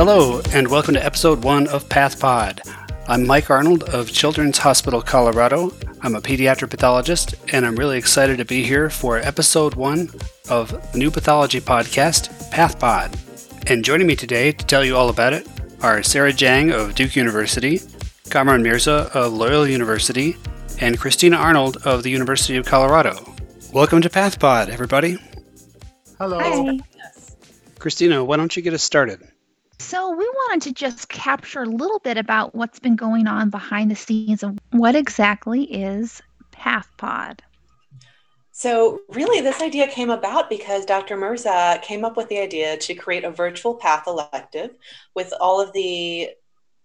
Hello, and welcome to episode one of PathPod. I'm Mike Arnold of Children's Hospital Colorado. I'm a pediatric pathologist, and I'm really excited to be here for episode one of the new pathology podcast, PathPod. And joining me today to tell you all about it are Sara Jiang of Duke University, Kamran Mirza of Loyola University, and Christina Arnold of the University of Colorado. Welcome to PathPod, everybody. Hello. Hi. Christina, why don't you get us started? So, we wanted to just capture a little bit about what's been going on behind the scenes of what exactly is PathPod. So, really, this idea came about because Dr. Mirza came up with the idea to create a virtual path elective with all of the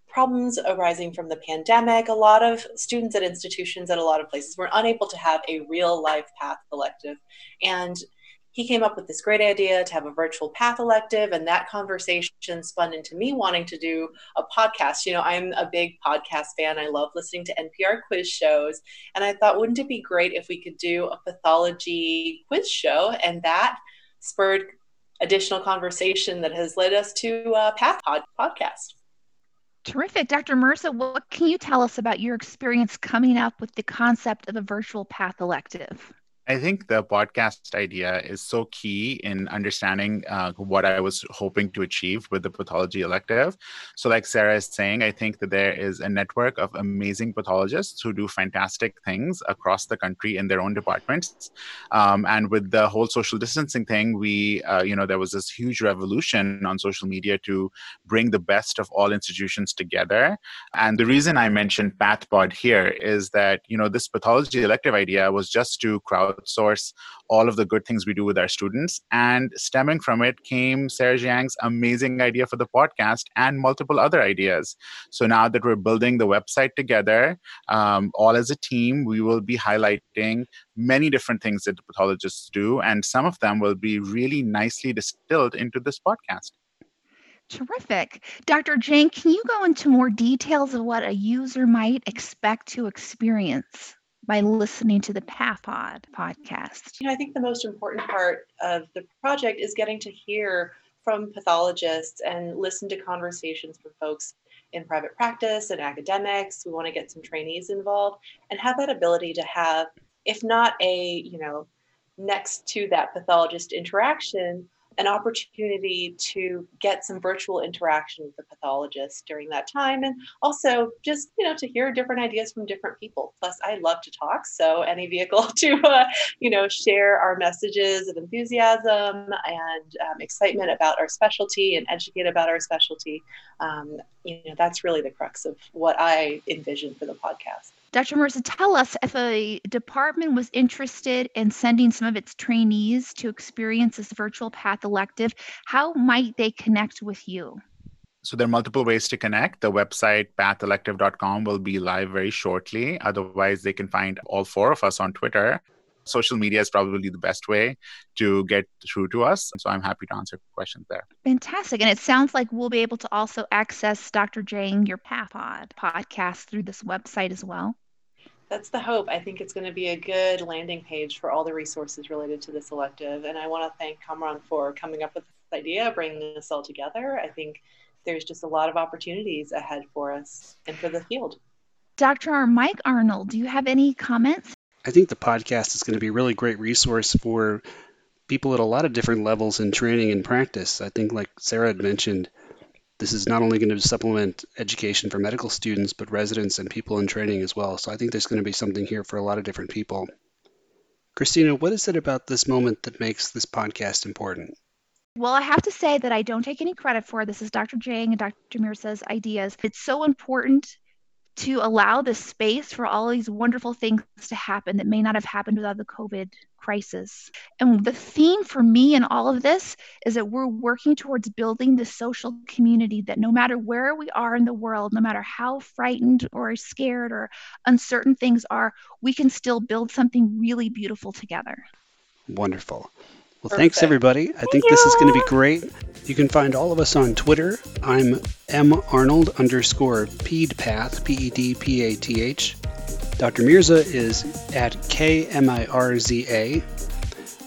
problems arising from the pandemic. A lot of students at institutions at a lot of places were unable to have a real life path elective. And he came up with this great idea to have a virtual path elective and that conversation spun into me wanting to do a podcast you know i'm a big podcast fan i love listening to npr quiz shows and i thought wouldn't it be great if we could do a pathology quiz show and that spurred additional conversation that has led us to a path pod- podcast Terrific. Dr. Mirza, what can you tell us about your experience coming up with the concept of a virtual path elective? I think the podcast idea is so key in understanding uh, what I was hoping to achieve with the pathology elective. So, like Sara is saying, I think that there is a network of amazing pathologists who do fantastic things across the country in their own departments. Um, and with the whole social distancing thing, we, uh, you know, there was this huge revolution on social media to bring the best of all institutions together. And the reason I mentioned PathPod here is that, you know, this pathology elective idea was just to crowd outsource all of the good things we do with our students. And stemming from it came Sara Jiang's amazing idea for the podcast and multiple other ideas. So now that we're building the website together, um, all as a team, we will be highlighting many different things that the pathologists do, and some of them will be really nicely distilled into this podcast. Terrific. Dr. Jiang, can you go into more details of what a user might expect to experience? By listening to the PathPod podcast? You know, I think the most important part of the project is getting to hear from pathologists and listen to conversations from folks in private practice and academics. We want to get some trainees involved and have that ability to have, if not a, you know, next to that pathologist interaction, an opportunity to get some virtual interaction with the pathologist during that time and also just you know to hear different ideas from different people. Plus i love to talk so any vehicle to uh, you know share our messages of enthusiasm and um, excitement about our specialty and educate about our specialty um, you know that's really the crux of what i envision for the podcast Dr. Mirza, tell us if a department was interested in sending some of its trainees to experience this virtual path elective, how might they connect with you? So there are multiple ways to connect. The website pathelective.com will be live very shortly. Otherwise, they can find all four of us on Twitter social media is probably the best way to get through to us. So I'm happy to answer questions there. Fantastic. And it sounds like we'll be able to also access Dr. Jiang, your PathPod podcast through this website as well. That's the hope. I think it's going to be a good landing page for all the resources related to this elective. And I want to thank Kamran for coming up with this idea, bringing this all together. I think there's just a lot of opportunities ahead for us and for the field. Dr. Mike Arnold, do you have any comments? I think the podcast is going to be a really great resource for people at a lot of different levels in training and practice. I think, like Sara had mentioned, this is not only going to supplement education for medical students, but residents and people in training as well. So I think there's going to be something here for a lot of different people. Christina, what is it about this moment that makes this podcast important? Well, I have to say that I don't take any credit for this is Dr. Jiang and Dr. Mirza's ideas. It's so important to allow the space for all these wonderful things to happen that may not have happened without the COVID crisis. And the theme for me in all of this is that we're working towards building the social community that no matter where we are in the world, no matter how frightened or scared or uncertain things are, we can still build something really beautiful together. Wonderful. Well, Perfect. thanks everybody. I think this is going to be great. You can find all of us on Twitter. I'm M Arnold underscore PEDPATH, P E D P A T H. Dr. Mirza is at K M I R Z A.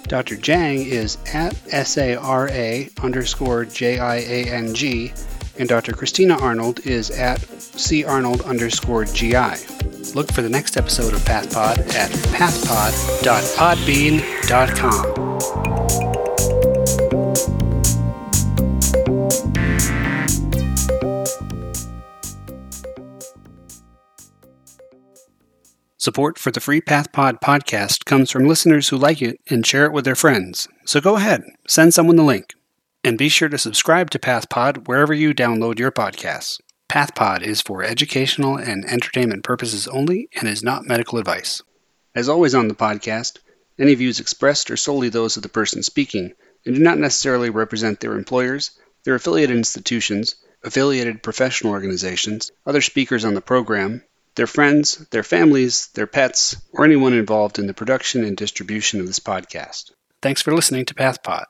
Dr. Jiang is at S A R A underscore J I A N G. and Dr. Christina Arnold is at carnold underscore GI. Look for the next episode of PathPod at pathpod.podbean.com. Support for the Free PathPod podcast comes from listeners who like it and share it with their friends. So go ahead, send someone the link. And be sure to subscribe to PathPod wherever you download your podcasts. PathPod is for educational and entertainment purposes only and is not medical advice. As always on the podcast, any views expressed are solely those of the person speaking and do not necessarily represent their employers, their affiliated institutions, affiliated professional organizations, other speakers on the program, their friends, their families, their pets, or anyone involved in the production and distribution of this podcast. Thanks for listening to PathPod.